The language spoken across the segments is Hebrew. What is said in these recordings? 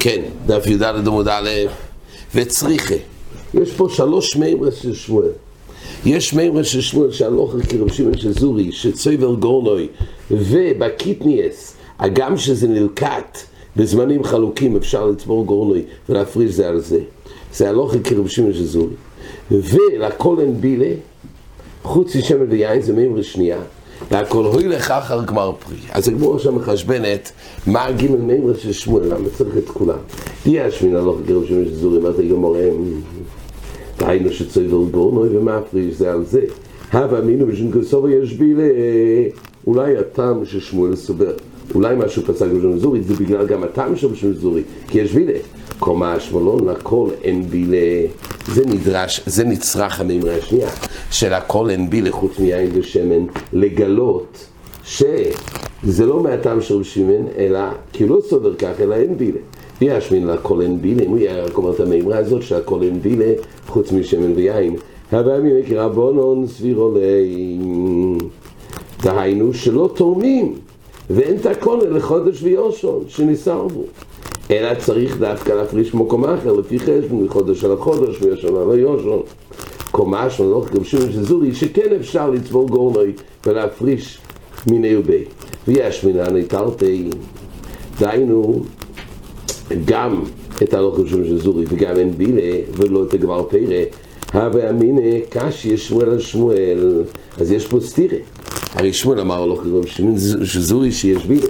כן, דף י"ד עמוד א', וצריכה. יש פה שלוש מימרה של שמואל. יש מימרה של שמואל שהלוך כרב שמעון של זורי, שצויבר גורנוי, ובקיטניאס, הגם שזה נלקט בזמנים חלוקים, אפשר לצבור גורנוי ולהפריש זה על זה. זה הלוך כרב שמעון של זורי. אין בילה, חוץ משמן ויין, זה מימרה שנייה. והכל הוי לך אחר גמר פרי. אז הגמור עכשיו מחשבנת מה הגימל מימרה של שמואל, למה צריך את כולם. יש מן הלוך גרב שמש זורי, מה זה גמור הם? דהיינו שצויבר גורנוי ומפריש זה על זה. הווה אמינו בשם כסובר יש בי ל... אולי הטעם ששמואל סובר. אולי משהו פסק בשם זורי, זה בגלל גם הטעם של בשם זורי, כי יש בילה. קומה שמלון לכל אין בילה, זה נדרש, זה נצרך המימרה השנייה, של הכל אין בילה חוץ מיין ושמן, לגלות שזה לא מהטעם של שמן, אלא כי לא סובר כך, אלא אין בילה. וישמין לכל אין בילה, אם הוא רק אומר את המימרה הזאת שהכל אין בילה חוץ משמן ויין. הווה אמינא כרבונון סבירו להם. דהיינו שלא תורמים ואין תקונה לחודש ויושון שנסרבו. אלא צריך דווקא להפריש מקום אחר, לפי חשבון, מחודש על החודש ויושון על היושון. קומה של לא גבשים של זורי, שכן אפשר לצבור גורנוי ולהפריש מיני ובי. ויש מינן תרתי, דהיינו, גם את הלוך גבשים של זורי וגם אין בילה ולא את הגמר פרא, הווה אמינא קשי שמואל על שמואל, אז יש פה סתירה. הרי שמואל אמר הלוך גבשים של זורי שיש בילה.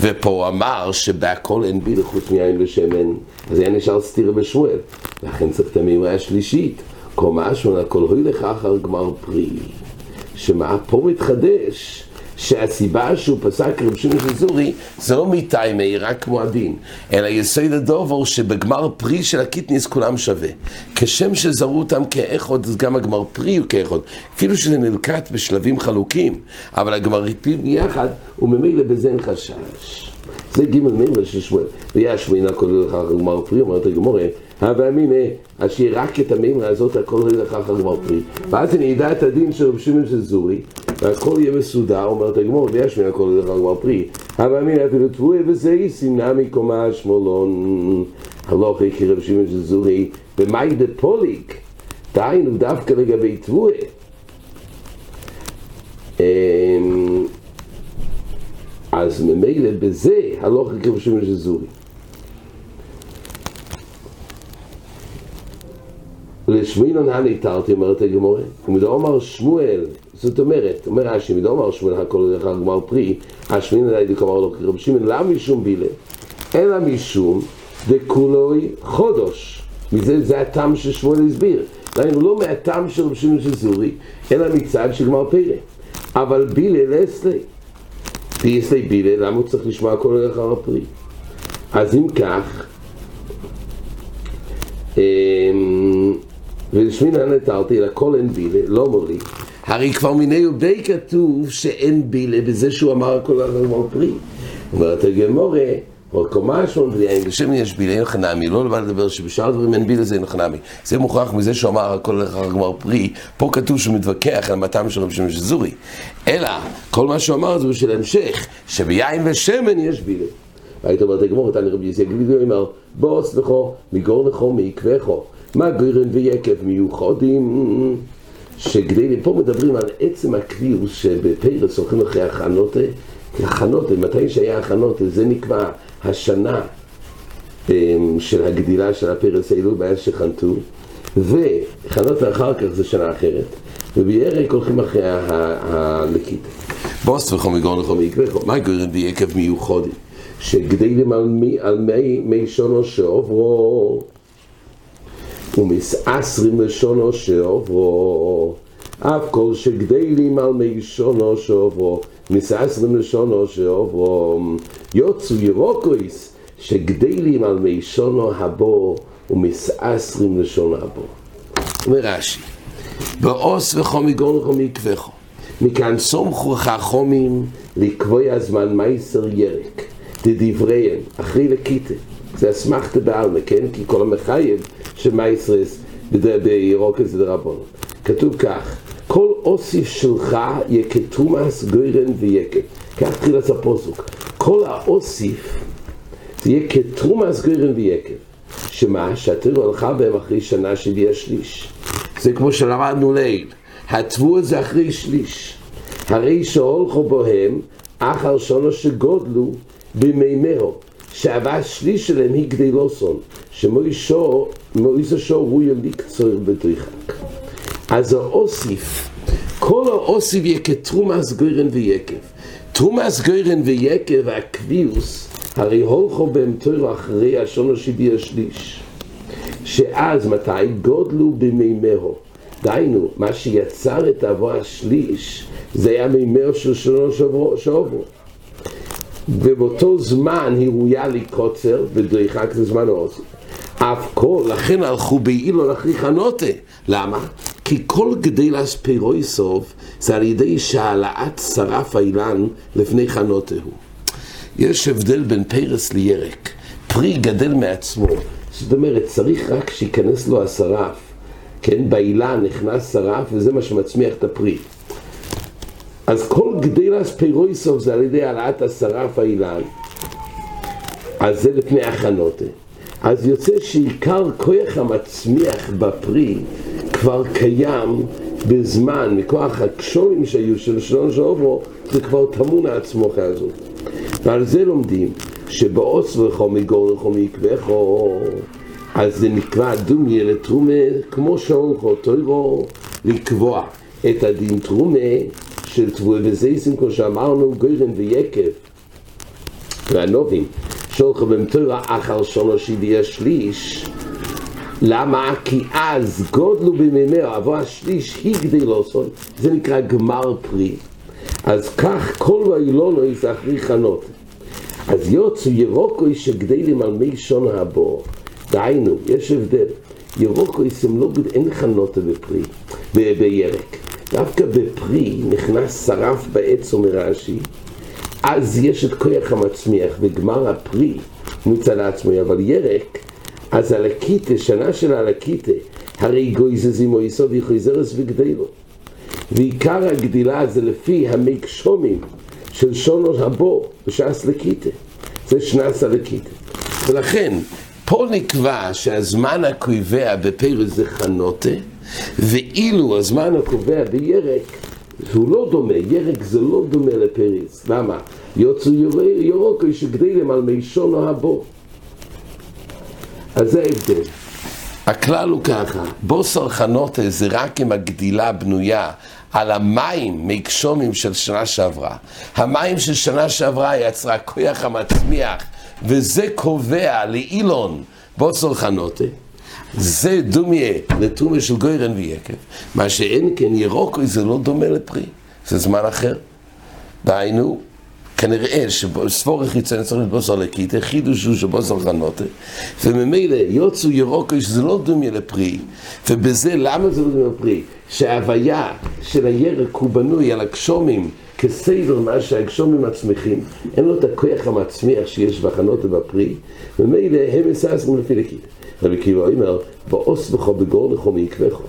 ופה הוא אמר שבהכל אין בילה חוץ מיין ושמן, אז היה נשאר סתירה בשמואל. לכן צריך את המימרה השלישית. קומה שמונה הכל הוי לך אחר גמר פרי. שמה פה מתחדש שהסיבה שהוא פסק רב שמעון של זורי זה לא מטיימי, רק כמו הדין, אלא יסוד הדובר שבגמר פרי של הקיטניס כולם שווה. כשם שזרו אותם כאחוד, אז גם הגמר פרי הוא כאחוד. אפילו שזה נלקט בשלבים חלוקים, אבל הגמר פרי ביחד, וממילא בזה אין חשש. זה ג' מימר של שמואל. ויש מינה כולל לך גמר פרי, אומרת הגמורה, הווה אמינא, אז שיהיה רק את המימרה הזאת, הכל יהיה לך גמר פרי. ואז אני אדע את הדין של רב שמעון של זורי, והכל יהיה מסודר, אומרת הגמור, ויש הכל יהיה לך גמר פרי. הווה אמינא אפילו תבואי וזה סימנה מקומה שמאלון. הלוך כי רב שמעון של זורי, במאי דפוליק, דהיינו דווקא לגבי תבואי. אז ממילא בזה הלוך של זורי. לשמינון הניתרתי, אומרת הגמורה, ומדו אמר שמואל, זאת אומרת, אומר רש"י, מדו אמר שמואל הכל הולך גמר פרי, השמינון הניתרתי אמר לו כרב שמעון, למה משום בילה? אלא משום דכולוי חודש. מזה זה הטעם ששמואל הסביר. דהיינו, לא מהטעם של רב שמעון של זורי, אלא מצד של גמר פרא. אבל בילה לאסלי. ויסלי בילה, למה הוא צריך לשמוע הכל הולך גמר פרי? אז אם כך, ולשמינן נטרתי, לכל אין בילה, לא מולי. הרי כבר מיני ובי כתוב שאין בילה בזה שהוא אמר הכל הגמר פרי. אומרת הגמורה, עוד קומה שמון ויין, בשם יש בילה אין חנמי, לא לבא לדבר שבשאר דברים אין זה אין חנמי. זה מוכרח מזה שהוא אמר הכל הגמר פרי, פה כתוב שהוא מתווכח על מטעם של רבי שמעון זורי. אלא, כל מה שהוא אמר זה בשביל המשך, שביין ושמן יש בילה. היית אומרת הגמור, תני רבי יסיק גלידו אמר, בוס לכו, מגור לכו, מעקבכו, מה גרן ויקב מיוחדים, שגדי, פה מדברים על עצם הקביעוס שבפרס הולכים אחרי הכנות, הכנות, מתי שהיה הכנות, זה נקבע השנה של הגדילה של הפרס האלו, בעיה שחנתו, והכנות אחר כך זה שנה אחרת, ובירק הולכים אחרי הלקית. בוס לכו, מגור לכו, מעקבכו, מה גרן ויקב מיוחדים. שגדלים על מי, מי שונו שעוברו ומסעשרים לשונו שעוברו אף כל שגדלים על מי שונו שעוברו מסעשרים לשונו שעוברו יוצאו ירוקויס שגדלים על מי שונו הבו ומסעשרים לשונו הבו אומר רש"י בעוס וחומי גון וחומי קבחו מכאן סומכו חכומים לקבוע הזמן מייסר ירק דדבריהם, אחרי לקיטה, זה אסמכתה בעלמא, כן? כי כל המחייב שמייסרס בירוקת זה דרבון. כתוב כך, כל אוסיף שלך יקטומאס גוירן ויקט. כך תחילת הפוסוק. כל האוסיף זה יהיה כתרומס גוירן ויקב. שמה? שהתירו הלכה בהם אחרי שנה שהביאה שליש. זה כמו שלמדנו ליל. התבוע זה אחרי שליש. הרי שהולכו בהם אחר שונו שגודלו במימיהו. שהווה שליש שלהם היא גדלוסון. שמוישו, מויסו שו הוא יליקצור בדריחק. אז האוסיף, כל האוסיף יהיה כתרומס גוירן ויקב. תרומס גוירן ויקב, הקביוס, הרי הולכו בהם תוירו אחרי השונו שהביאה שליש. שאז מתי גודלו במימיהו. דהיינו, מה שיצר את אבו השליש זה היה מימיהו של שונו שעוברו. ובאותו זמן היא ראויה לקוצר ודריכה כזה זמן העושה. אף כל, לכן הלכו באילו להכריך הנוטה. למה? כי כל גדלס פירויסוב זה על ידי שהעלאת שרף האילן לפני חנותה הוא. יש הבדל בין פרס לירק. פרי גדל מעצמו. זאת אומרת, צריך רק שייכנס לו השרף. כן, באילן נכנס שרף וזה מה שמצמיח את הפרי. אז כל גדלס פירויסוב זה על ידי העלאת השרף האילן. אז זה לפני הכנותה. אז יוצא שעיקר כוח המצמיח בפרי כבר קיים בזמן, מכוח הקשורים שהיו של שלון שעוברו, זה כבר טמון העצמוכה הזאת. ועל זה לומדים שבעוץ לכו מגור לכו מקווכו, אז זה נקרא דומיה לתרומה, כמו שהולכו תוירו לקבוע את הדין תרומה של תבואה וזייסים, כמו שאמרנו, גוירן ויקב, והנובים, שהולכו במתורה אחר שונו שהביאה שליש, למה? כי אז גודלו במימיה, אבו השליש היא גדלוסון, זה נקרא גמר פרי. אז כך כל ואילונו יזכרי חנות. אז יוצאו ירוקוי שגדלים על מי שון הבור. דהיינו, יש הבדל. ירוקוי הם לא, אין חנותה בפרי, בירק. דווקא בפרי נכנס שרף בעץ אומר רש"י, אז יש את כוח המצמיח בגמר הפרי מצד עצמו, אבל ירק, אז הלקיטה, שנה של הלקיטה, הרי גויזזים או יסוד יחויזרס וגדלו. ועיקר הגדילה זה לפי המקשומים של שונו הבו בשעס לקיטה. זה שנס הלקיטה. ולכן, פה נקבע שהזמן הקובע בפרס זה חנותה, ואילו הזמן הקובע בירק הוא לא דומה, ירק זה לא דומה לפרס. למה? יוצאו ירוקו שגדלים על מי שונו הבו. אז זה ההבדל. הכלל הוא ככה, בוסר חנותה זה רק אם הגדילה בנויה על המים מקשומים של שנה שעברה. המים של שנה שעברה יצרה כוח המצמיח, וזה קובע לאילון בוסר חנותה. זה דומיה לתומיה של גוירן ויקב. מה שאין כן ירוקוי זה לא דומה לפרי, זה זמן אחר. דהיינו, כנראה שספור חיצוני צריך לבוסר לקיטה, חידוש הוא שבוסר חנותה, וממילא יוצאו ירוקו שזה לא דומיה לפרי, ובזה למה זה לא דומיה לפרי? שההוויה של הירק הוא בנוי על הגשומים כסדר מה שהגשומים מצמיחים, אין לו את הכוח המצמיח שיש בחנותה בפרי, וממילא הם מסעסים לפי לקיטה. רבי קיבא אומר, באוס בכו בגור לכו מעקבכו.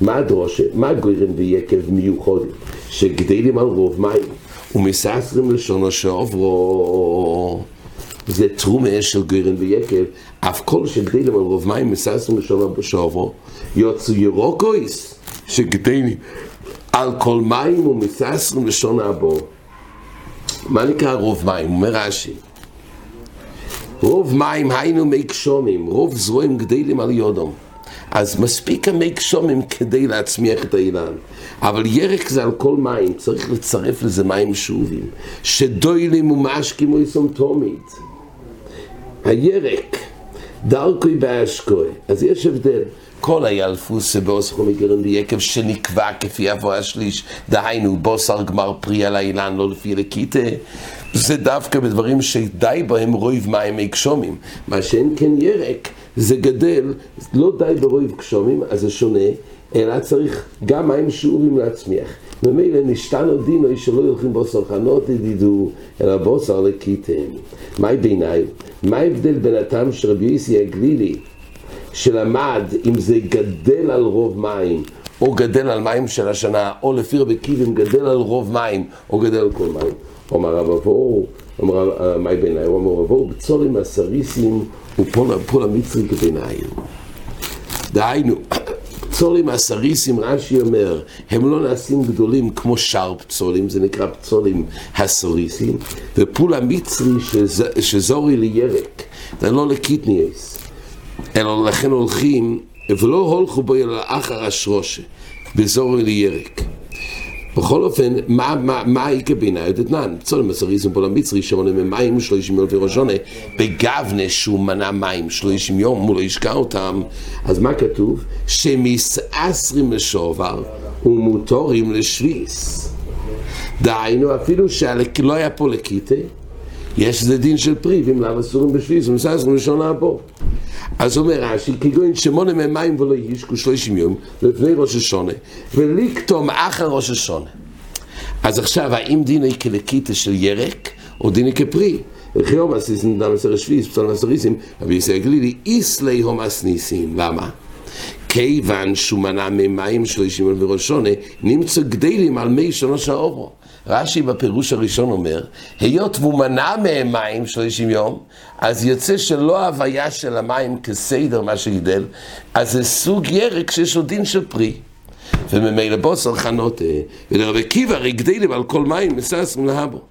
מה הדרושה, מה גוירן ויקב מיוחדים? שגדלים על רוב מים. ומסעסרים לשונו שעוברו. זה תרומה של גרן ויקב. אף כל שגדלים על רוב מים מסעסרים לשונו שעוברו. יוצאו ירוקויס שגדלים על כל מים ומסעסרים לשונו הבור מה נקרא רוב מים? אומר רש"י. רוב מים היינו מי גשומים, רוב זרועים גדלים על יודום אז מספיק המי גשומים כדי להצמיח את האילן. אבל ירק זה על כל מים, צריך לצרף לזה מים שאובים. שדוילים ומשקים ויסום תומית. הירק, דרכוי באשקוי. אז יש הבדל. כל הילפוס שבאוסכו מגרן ויקב שנקבע כפי אבו השליש, דהיינו בוסר גמר פרי על האילן, לא לפי לקיטה. זה דווקא בדברים שדי בהם רויב מים מי גשומים. מה שאין כן ירק, זה גדל, לא די ברויב גשומים, אז זה שונה, אלא צריך גם מים שיעורים להצמיח. ממילא נשתנו דינו שלא יולכים בוסר חנות ידידו, אלא בוסר לקיתם. מהי ביניים? מה ההבדל בין הטעם של רבי יוסי הגלילי, שלמד אם זה גדל על רוב מים, או גדל על מים של השנה, או לפי רבי קיבים גדל על רוב מים, או גדל על כל מים. אומר רב אבו, אומר מי בעיניי, הוא אומר אבו, בצולים הסריסים ופול המצרי כבעיניי. דהיינו, פצולים הסריסים, רש"י אומר, הם לא נעשים גדולים כמו שאר פצולים, זה נקרא פצולים הסריסים, ופול המצרי שזורי לירק, זה לא לקיטניאס, אלא לכן הולכים, ולא הולכו בו אלא אחר השרושה, בזורי לירק. בכל אופן, מה, מה, מה העיקר בעיניי דתנן? צולם הסריסים פול המצרי שמונה ממים שלושים יום וראשונה בגבנה שהוא מנה מים שלושים יום, הוא לא ישקע אותם אז מה כתוב? שמסעשרים לשובר ומוטורים לשביס דהיינו אפילו שלא היה פה לקיטה יש איזה דין של פרי, ואם לאו אסורים בשביס, ומסעשרים לשון הבור אז אומר רש"י, כגון שמונה ממים ולא ישקו שלושים יום לפני ראש השונה, ולקטום אחר ראש השונה. אז עכשיו, האם דיני כלקיטה של ירק, או דיני כפרי? וכי הומס ניסים דם עשר שביס, פסול נסריסים, אבי ישראל גלילי, איסלי הומס ניסים. למה? כיוון שהוא מנע ממים שלושים יום וראש שונה, נמצא גדלים על מי שונו של האורו. רש"י בפירוש הראשון אומר, היות והוא מנע מהם מים שלושים יום, אז יוצא שלא ההוויה של המים כסדר מה שגידל, אז זה סוג ירק שיש לו דין של פרי. וממילא בוסר חנות, ולרבי קיבא הרי גדלים על כל מים, מססים להבו.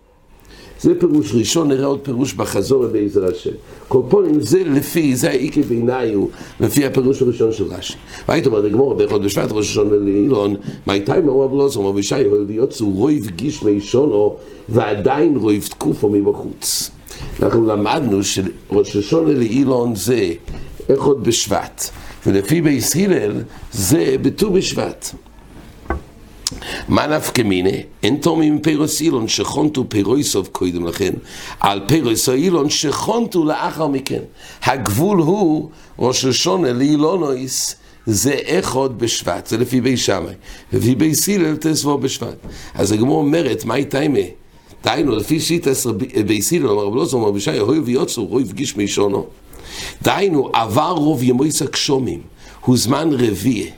זה פירוש ראשון, נראה עוד פירוש בחזור בעזר השם. קורפונים זה לפי, זה האיקי בעיניי הוא, לפי הפירוש הראשון של רש"י. והיית אומר לגמור, באחד בשבט ראש השון ולאילון, מי תיימה הוא אבלוזר, מר בישי, אבל יוצאו רויב גיש מישונו, ועדיין רויב תקופו מבחוץ. אנחנו למדנו שראש השון לאילון זה אחד בשבט, ולפי בייס הלל זה בט"ו בשבט. מה נפקא מיני? אין תורמים פירוס אילון שכונתו פירויסוב קודם לכן, על פירוס אילון שכונתו לאחר מכן. הגבול הוא ראש השונה לאילונויס זה אחד בשבט, זה לפי בי שמאי. לפי בי סילל תסבור בשבט. אז הגמור אומרת, מה איתה אימה? דהיינו, לפי שיטס בי סילל, אמר רב לוזו, אמר בישי, אוי ויוצאו, רוי פגיש מישונו. דהיינו, עבר רוב ימויס הגשומים, הוא זמן רביעי.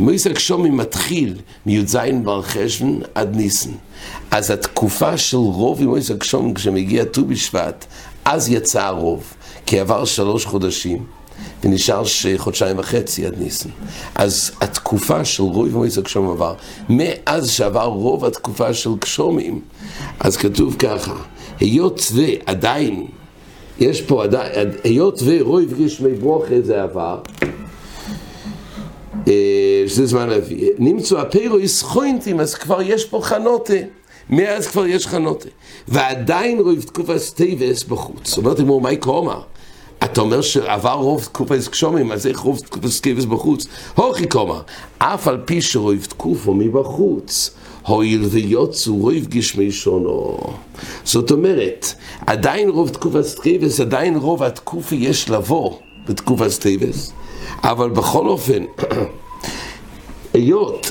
מויס הגשומים מתחיל מי"ז בר חשבון עד ניסן. אז התקופה של רוב מויס הגשומים, כשמגיע ט"ו בשבט, אז יצא הרוב, כי עבר שלוש חודשים. ונשאר חודשיים וחצי עד ניסן. אז התקופה של רוב מועצת הגשומים עבר. מאז שעבר רוב התקופה של גשומים, אז כתוב ככה, היות ועדיין, יש פה עדיין, היות ורוב גשמי ברוכה זה עבר, שזה זמן להביא, נמצאו הפירויס חוינטים, אז כבר יש פה חנותה. מאז כבר יש חנותה. ועדיין רוב תקופה סטייבס בחוץ. זאת אומרת, אמרו, מה יקרומה? אתה אומר שעבר רוב תקופה גשומים, אז איך רוב תקופה סטייבס בחוץ? הוכי קומה, אף על פי שרוב תקופה מבחוץ. הואיל ויוצאו רוב גשמי שונו. זאת אומרת, עדיין רוב תקופה סטייבס, עדיין רוב התקופה יש לבוא בתקופה סטייבס, אבל בכל אופן, היות,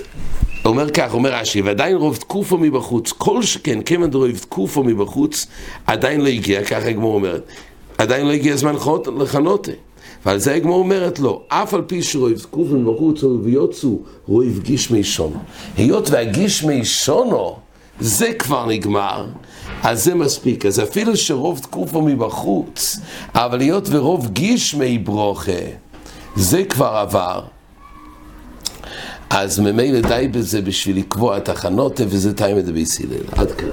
אומר כך, אומר רש"י, ועדיין רוב תקופו מבחוץ, כל שכן, כמעט רוב תקופו מבחוץ, עדיין לא הגיע, ככה הגמור אומרת, עדיין לא הגיע הזמן לחנותה. ועל זה הגמור אומרת לו, אף על פי שרוב תקופו מבחוץ, ויוצאו רוב גישמי שונו. היות והגישמי שונו, זה כבר נגמר, אז זה מספיק. אז אפילו שרוב תקופו מבחוץ, אבל היות ורוב גישמי ברוכה, זה כבר עבר. אז ממילא די בזה בשביל לקבוע את החנות, וזה טיימא דבי סילל. עד כאן.